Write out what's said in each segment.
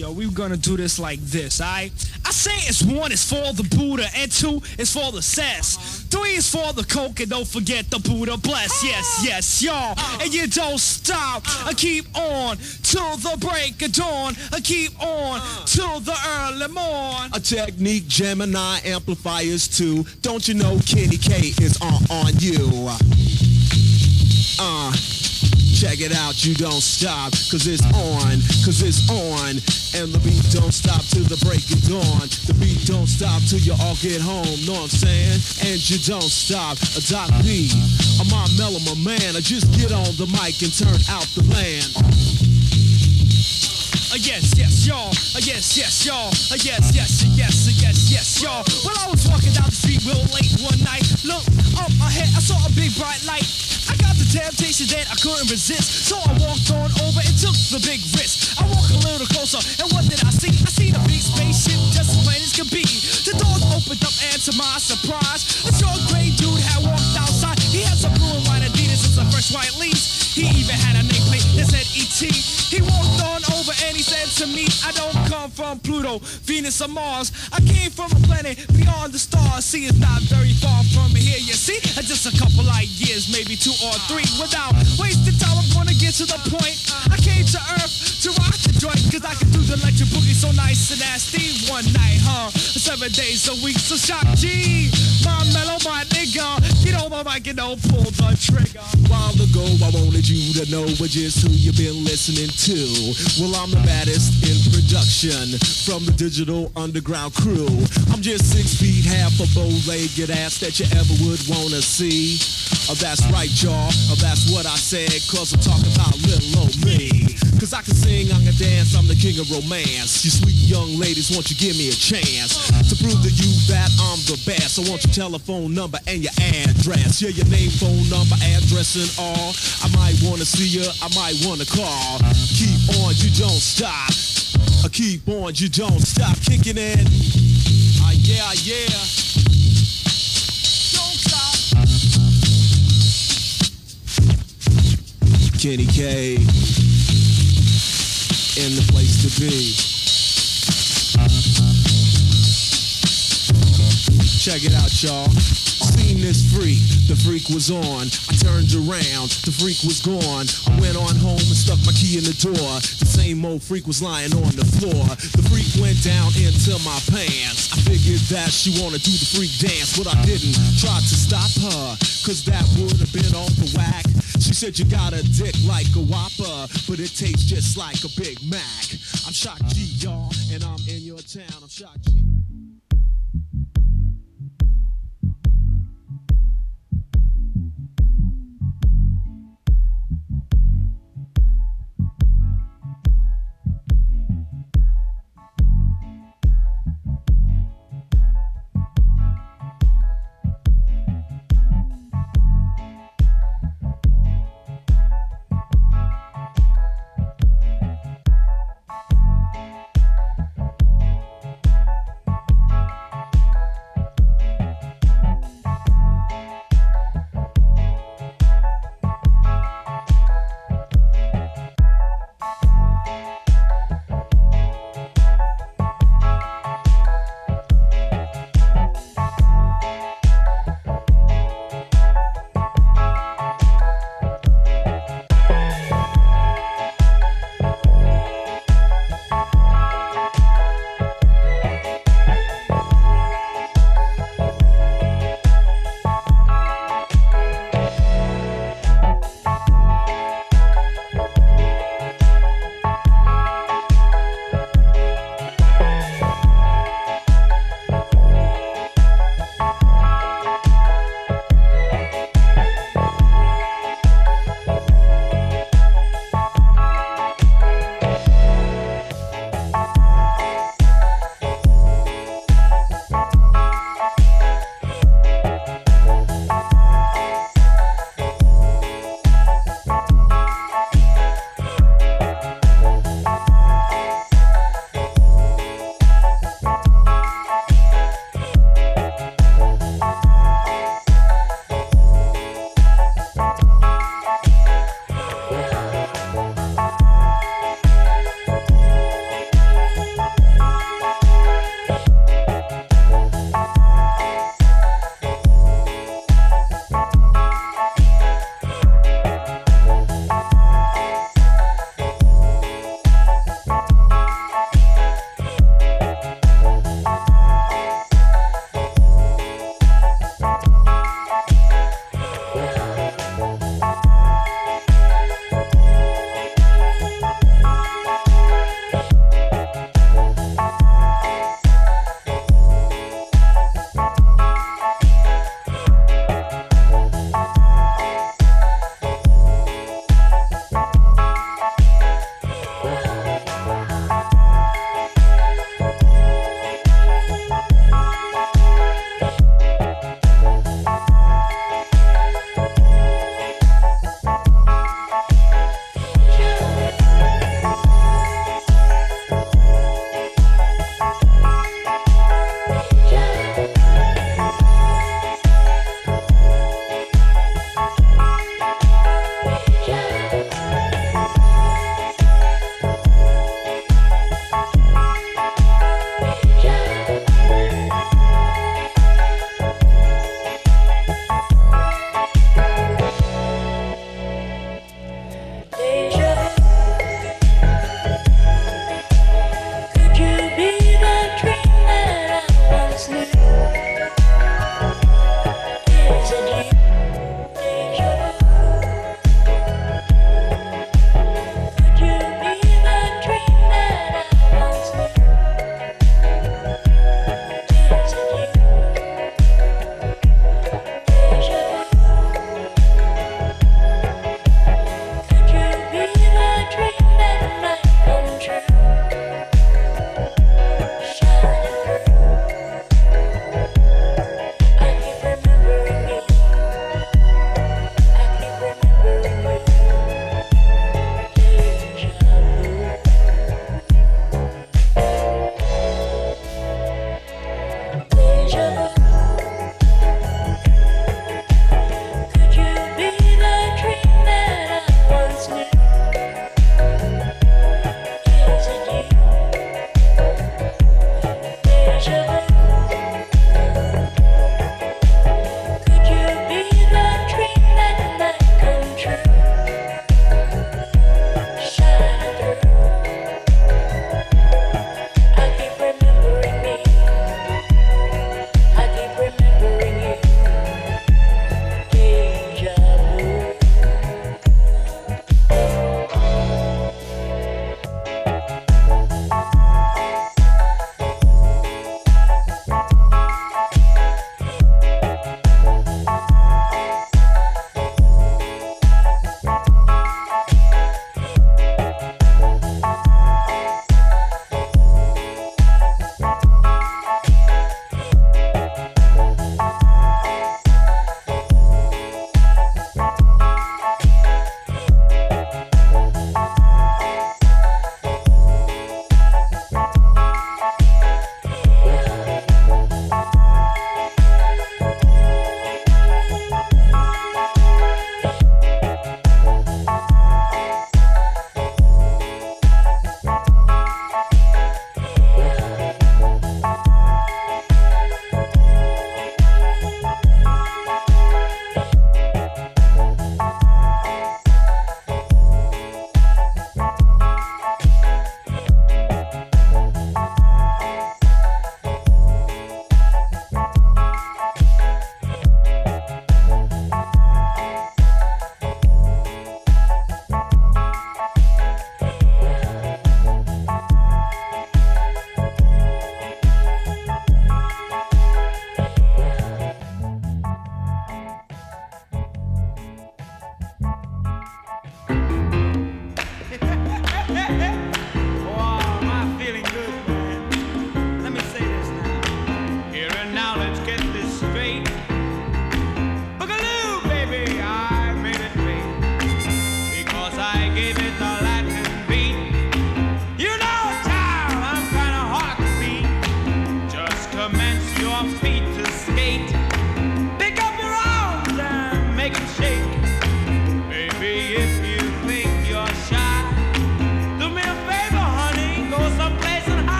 Yo, we are gonna do this like this, alright? I say it's one is for the Buddha, and two is for the cess. Three is for the coke, and don't forget the Buddha bless. Yes, yes, y'all. And you don't stop. I keep on till the break of dawn. I keep on till the early morn. A technique, Gemini amplifiers too. Don't you know Kenny K is on on you? Uh. Check it out, you don't stop, cause it's on, cause it's on. And the beat don't stop till the break of dawn. The beat don't stop till you all get home, know what I'm saying? And you don't stop. A B, I'm my mellow, my man. I just get on the mic and turn out the land. Uh, yes, yes, y'all. Uh, yes, yes, y'all. Uh, yes, yes, uh, yes, uh, yes, yes, y'all. Well, I was walking down the street real late one night, look up ahead, I saw a big bright light. I got the temptation that I couldn't resist, so I walked on over and took the big risk. I walked a little closer, and what did I see? I seen a big spaceship, just as plain as could be. The doors opened up, and to my surprise, a short gray dude had walked outside. He had some blue and white Adidas and some fresh white leaves. He even had a nameplate that said ET. He walked on over and he said to me, I don't come from Pluto, Venus, or Mars. I came from a planet beyond the stars. See, it's not very far from here, you see? Uh, Just a couple light years, maybe two or three. Without wasting time, I'm gonna get to the point. I came to Earth to rock the joint, cause I can do the electric boogie so nice and nasty. One night, huh? Seven days a week, so shock G. My mellow, my nigga. Get on my mic and don't pull the trigger. while ago I wanted you to know what just who you've been listening to. Well, I'm the baddest in production from the digital underground crew. I'm just six feet, half a bow-legged ass that you ever would wanna see. Oh, that's right, y'all. Oh, that's what I said, cause I'm talking about little old me. Cause I can sing, I can dance, I'm the king of romance. You sweet young ladies, won't you give me a chance to prove to you that I'm the best? I want your telephone number and your address. Yeah, your name, phone number, address, and all. I might wanna see you, I might wanna call. Keep on, you don't stop. I keep on, you don't stop kicking it. Ah, yeah, yeah. Don't stop. Kenny K in the place to be. Check it out, y'all. Seen this freak, the freak was on. I turned around, the freak was gone. I went on home and stuck my key in the door. The same old freak was lying on the floor. The freak went down into my pants. I figured that she wanna do the freak dance, but I didn't try to stop her, cause that would have been off the whack. Said you got a dick like a whopper, but it tastes just like a Big Mac. I'm Shock G, y'all, and I'm in your town. I'm Shock G.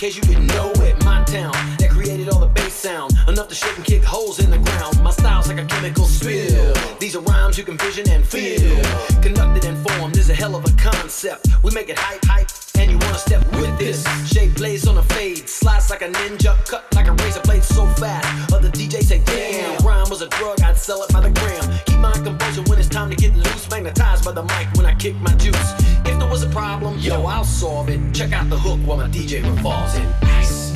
case you didn't know it. My town that created all the bass sound, enough to shake and kick holes in the ground. My style's like a chemical spill. These are rhymes you can vision and feel. Conducted and formed is a hell of a concept. We make it hype, hype, and you wanna step with this. Shape plays on a fade, slice like a ninja, cut like a razor blade so fast. Other DJs say, damn, rhyme was a drug, I'd sell it by the gram. Keep my composure when it's time to get loose, magnetized by the mic when I kick my juice was a problem, yo, I'll solve it. Check out the hook while my DJ revolves it. Ice.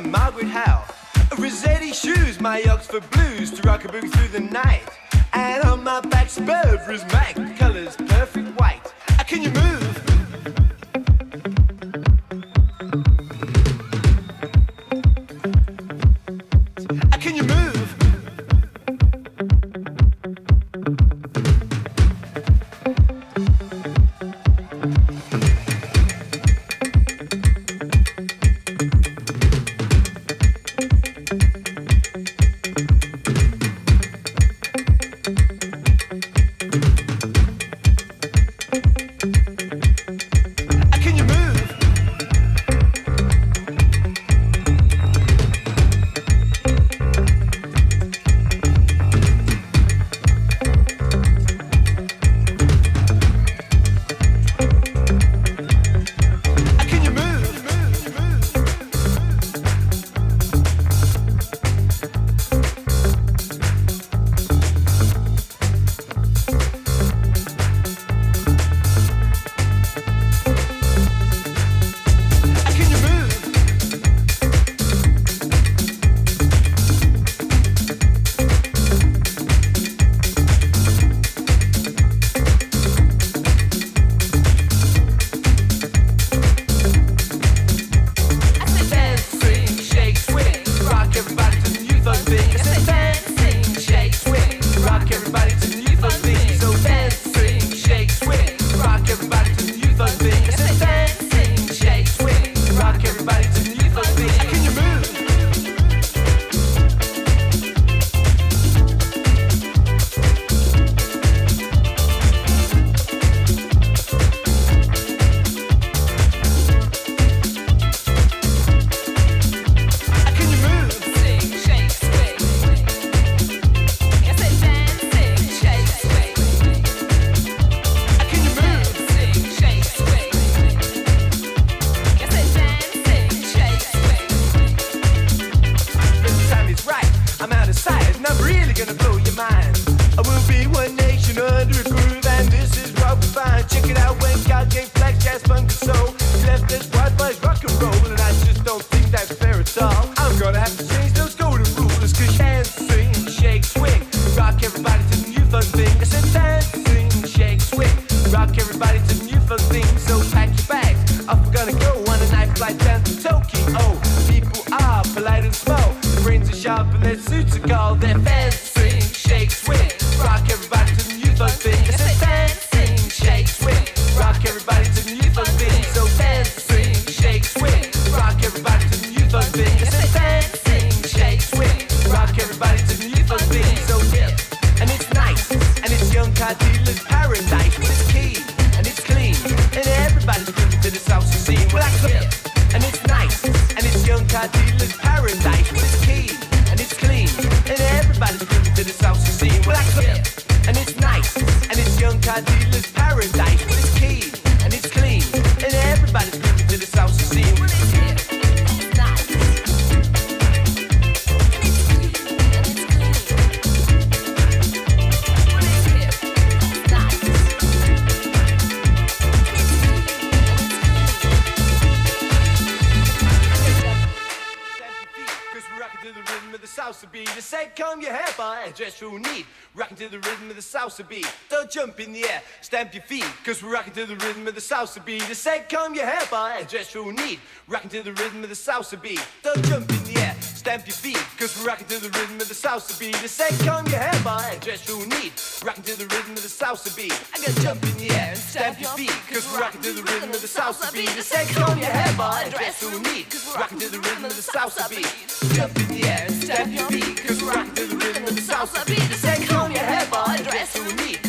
Margaret Howe. Rossetti shoes, my Oxford blues, to rock a boot through the night. Stamp your feet, cause we're rocking to the rhythm of the salsa beat. I said, comb your hair, boy, dress real neat. Rocking to the rhythm of the salsa beat. Don't jump in the air, stamp your feet, cause we're rocking to the rhythm of the salsa beat. I said, comb your hair, boy, dress real neat. Rocking to the rhythm of the salsa beat. I gotta jump in the air, stamp your feet, cause we're rocking to the rhythm of the salsa beat. I said, comb your hair, boy, dress real neat. Rocking to the rhythm of the salsa beat. Jump in the air, stamp your feet, cause we're rocking to the rhythm of the salsa beat. I said, comb your hair, boy, dress real neat.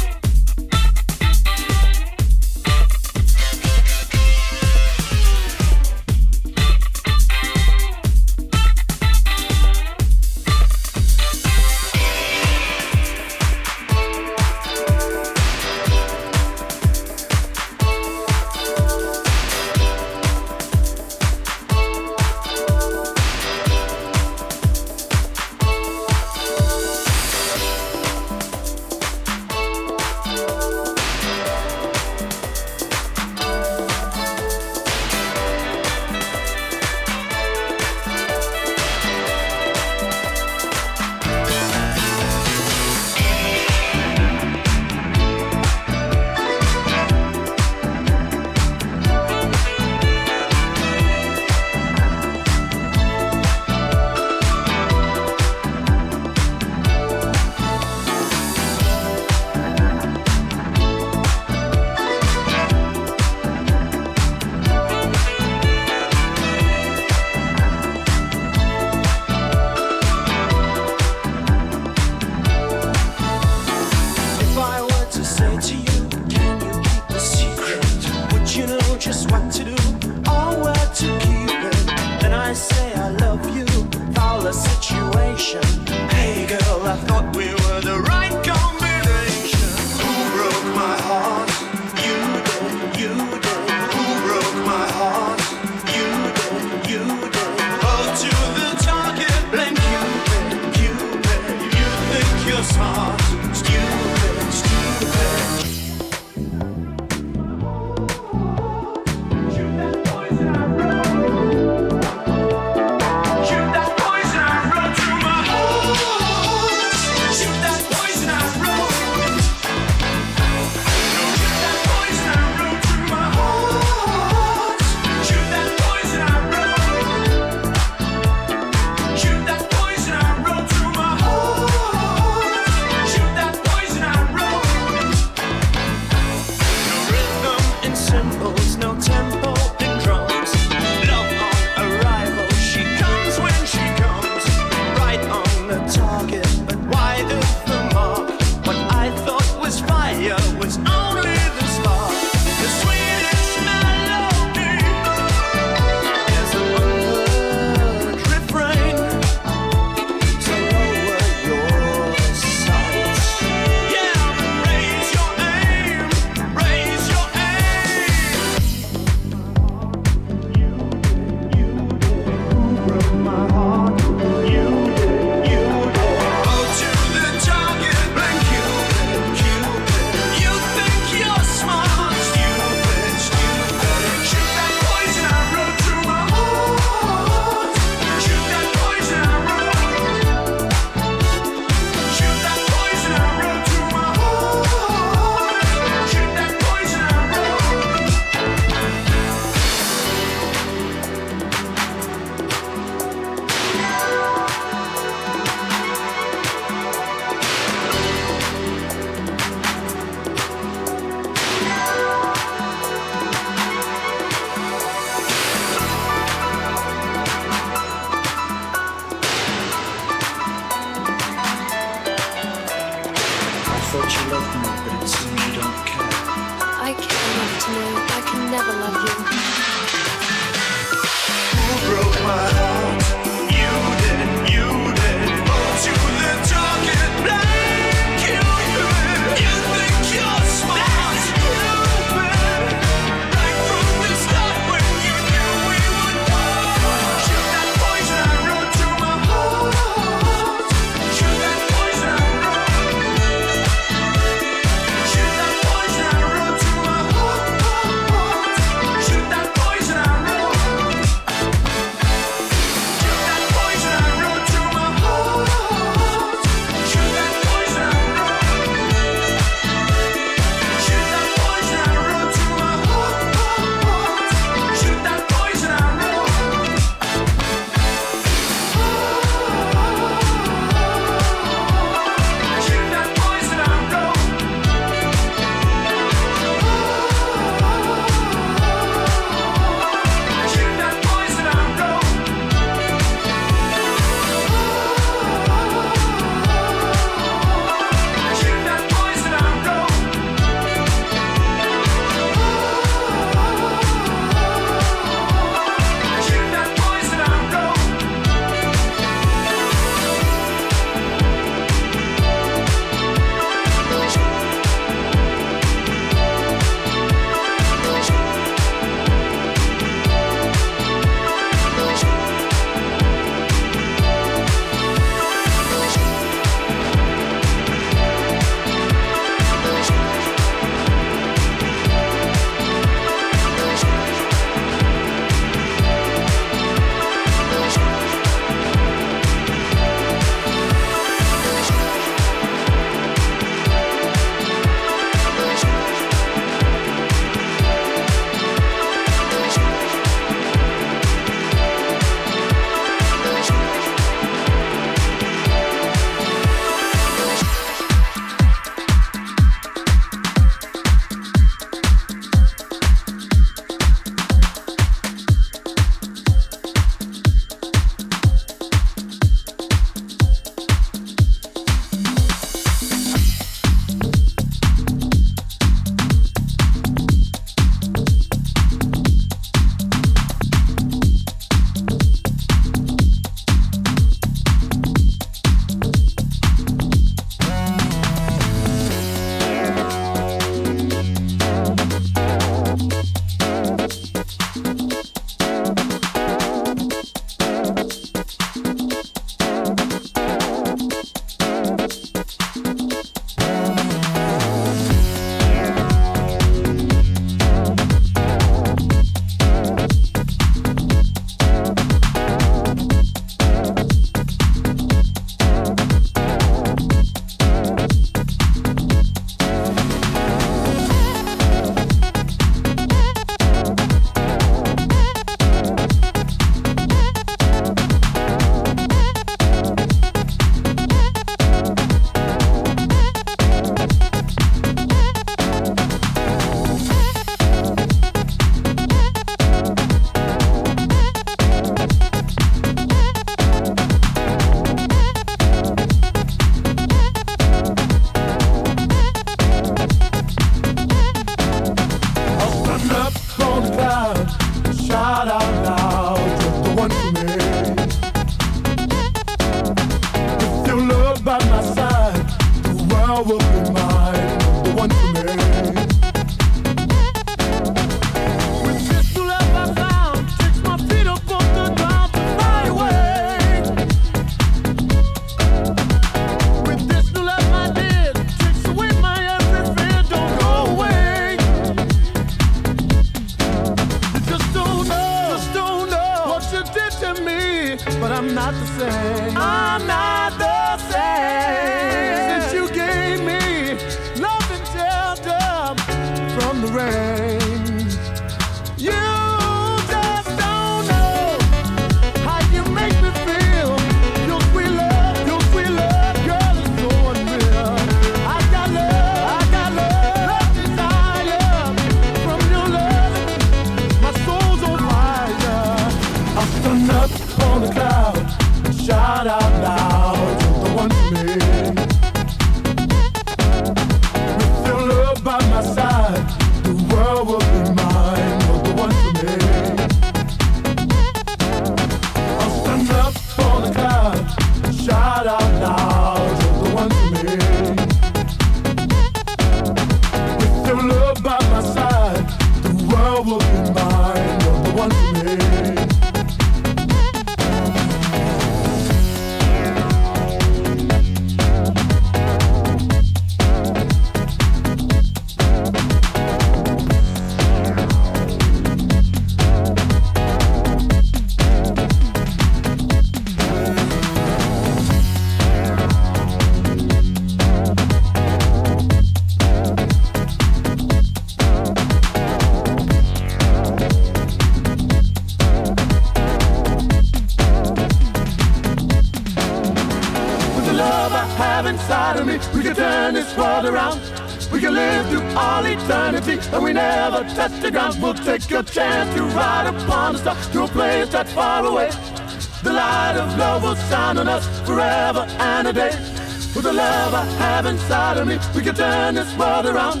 We can turn this world around.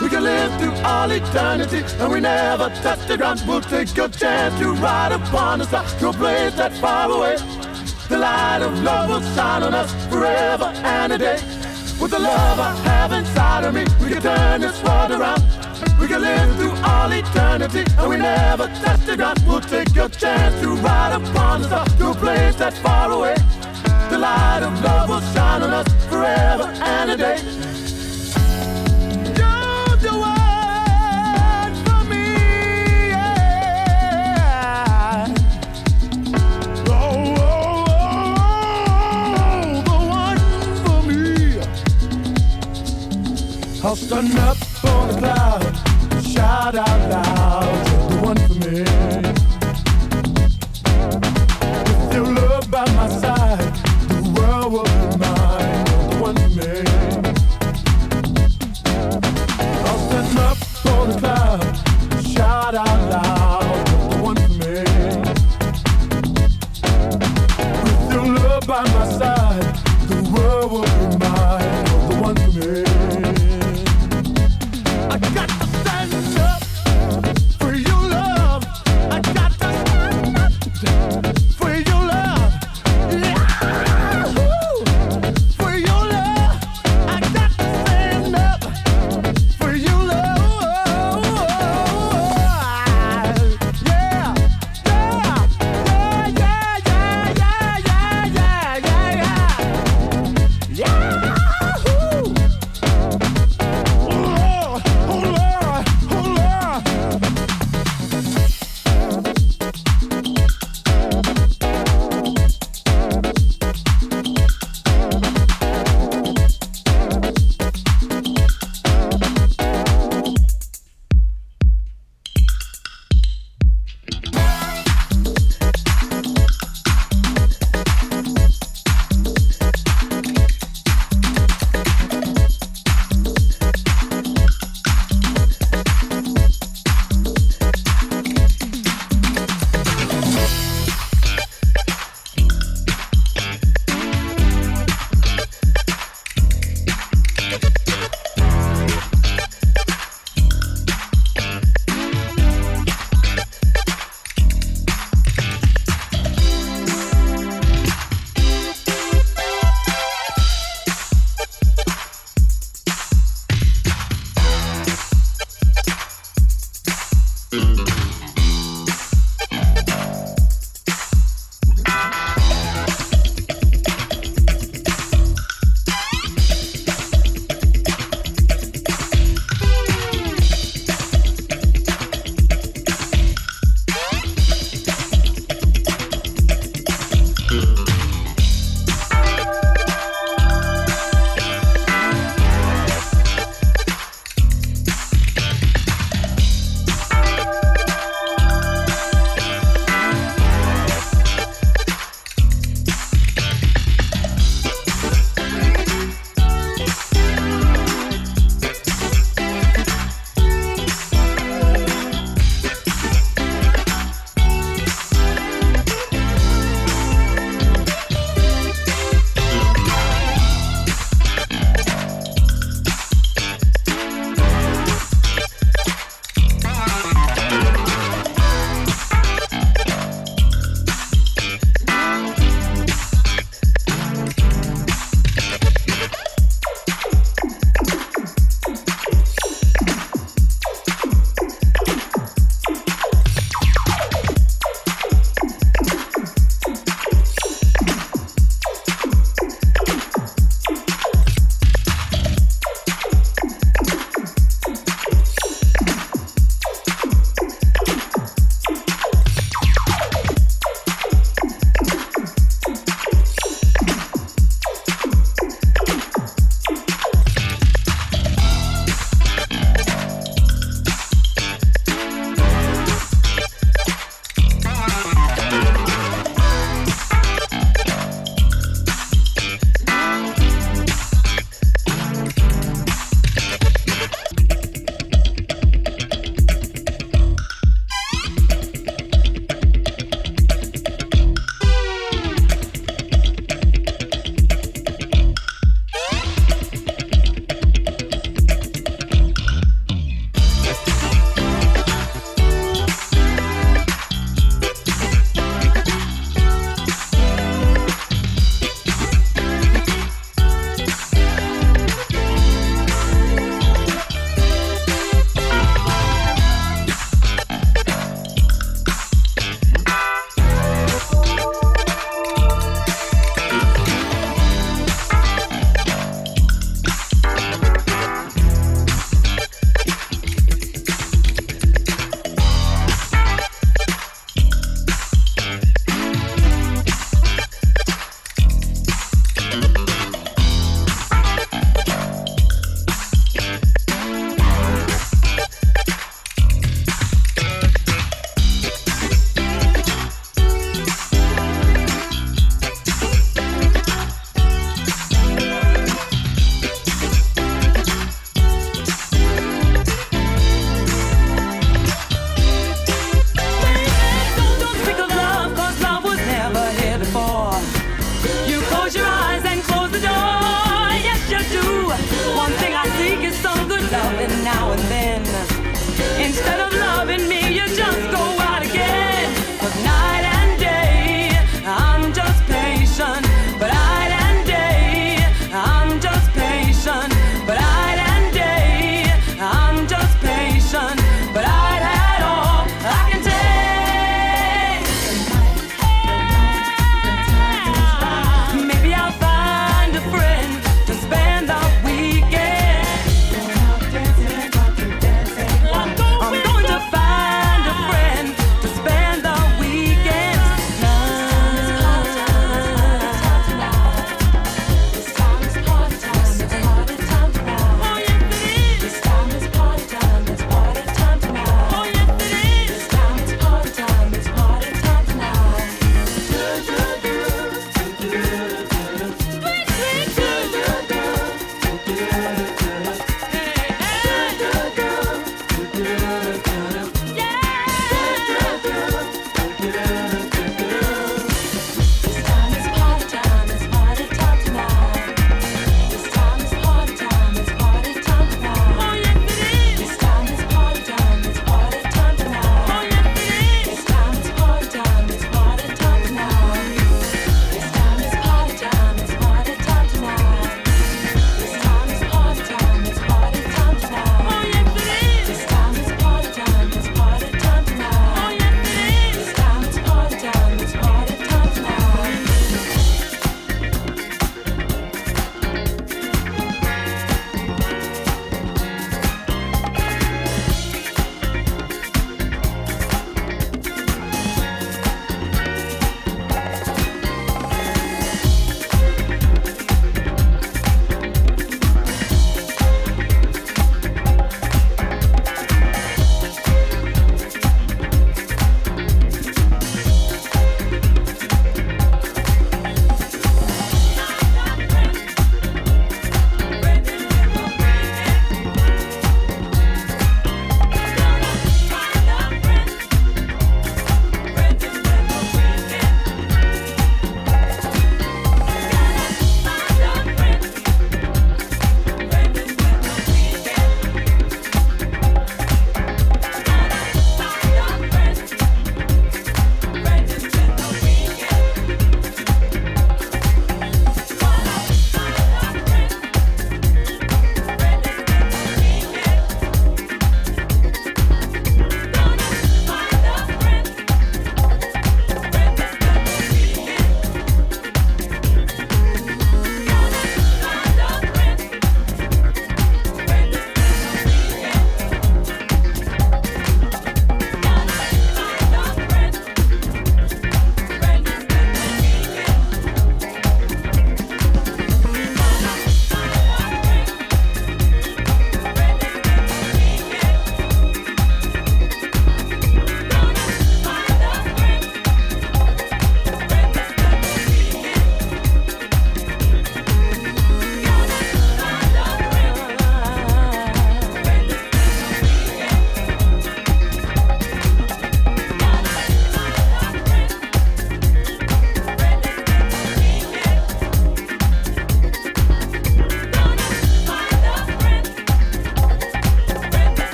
We can live through all eternity, and we never touch the ground. We'll take a chance to ride upon the star a place that's far away. The light of love will shine on us forever and a day. With the love I have inside of me, we can turn this world around. We can live through all eternity, and we never touch the ground. We'll take a chance to ride upon the star a place that's far away. The light of love will shine on us forever and a day. I'll stand up on the cloud, shout out loud.